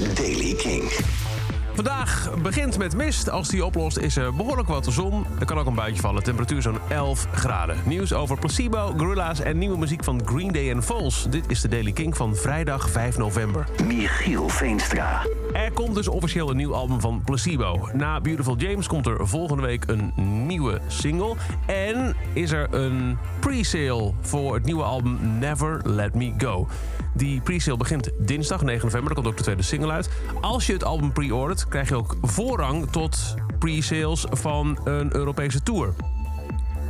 is Daily King. Vandaag begint met mist. Als die oplost is er behoorlijk wat zon. Er kan ook een buitje vallen. Temperatuur zo'n 11 graden. Nieuws over Placebo, Gorilla's en nieuwe muziek van Green Day en Falls. Dit is de Daily King van vrijdag 5 november. Michiel Veenstra. Er komt dus officieel een nieuw album van Placebo. Na Beautiful James komt er volgende week een nieuwe single. En is er een pre-sale voor het nieuwe album Never Let Me Go. Die pre-sale begint dinsdag 9 november. Daar komt ook de tweede single uit. Als je het album pre-ordert, krijg je ook voorrang tot pre-sales van een Europese tour.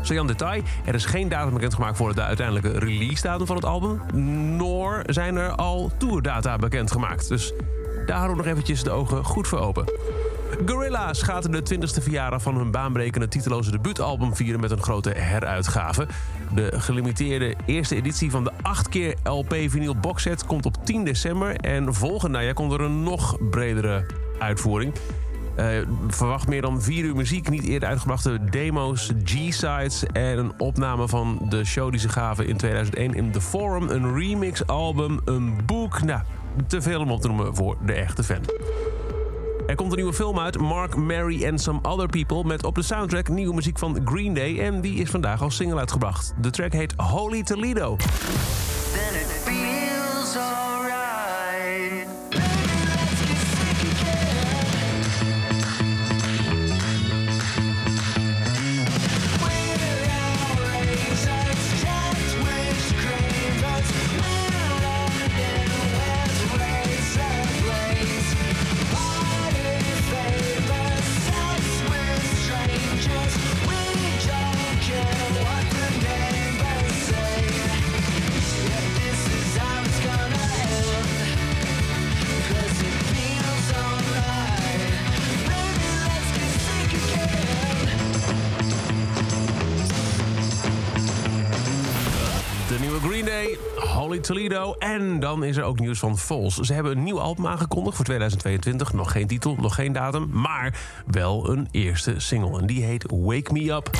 Sajan detail, er is geen datum bekendgemaakt voor de uiteindelijke release datum van het album. Nor zijn er al tourdata bekendgemaakt. Dus daar houden we nog eventjes de ogen goed voor open. Gorilla's gaat de 20e verjaardag van hun baanbrekende titeloze debuutalbum vieren met een grote heruitgave. De gelimiteerde eerste editie van de 8 keer LP vinyl boxset komt op 10 december. En volgend najaar komt er een nog bredere uitvoering. Uh, verwacht meer dan vier uur muziek, niet eerder uitgebrachte demo's, G-sides en een opname van de show die ze gaven in 2001 in The Forum. Een remix-album, een boek. Nou, te veel om op te noemen voor de echte fan. Er komt een nieuwe film uit, Mark, Mary and Some Other People... met op de soundtrack nieuwe muziek van Green Day... en die is vandaag als single uitgebracht. De track heet Holy Toledo. Holly Toledo. En dan is er ook nieuws van Vols. Ze hebben een nieuw album aangekondigd voor 2022. Nog geen titel, nog geen datum. Maar wel een eerste single. En die heet Wake Me Up.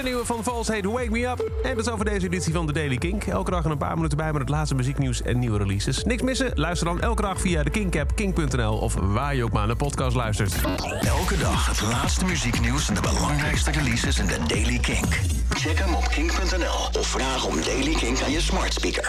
De nieuwe van Vals heet Wake Me Up. En dat is over deze editie van de Daily Kink. Elke dag een paar minuten bij met het laatste muzieknieuws en nieuwe releases. Niks missen? Luister dan elke dag via de Kink-app, kink.nl... of waar je ook maar naar podcast luistert. Elke dag het laatste muzieknieuws en de belangrijkste releases in de Daily Kink. Check hem op kink.nl of vraag om Daily Kink aan je smart speaker.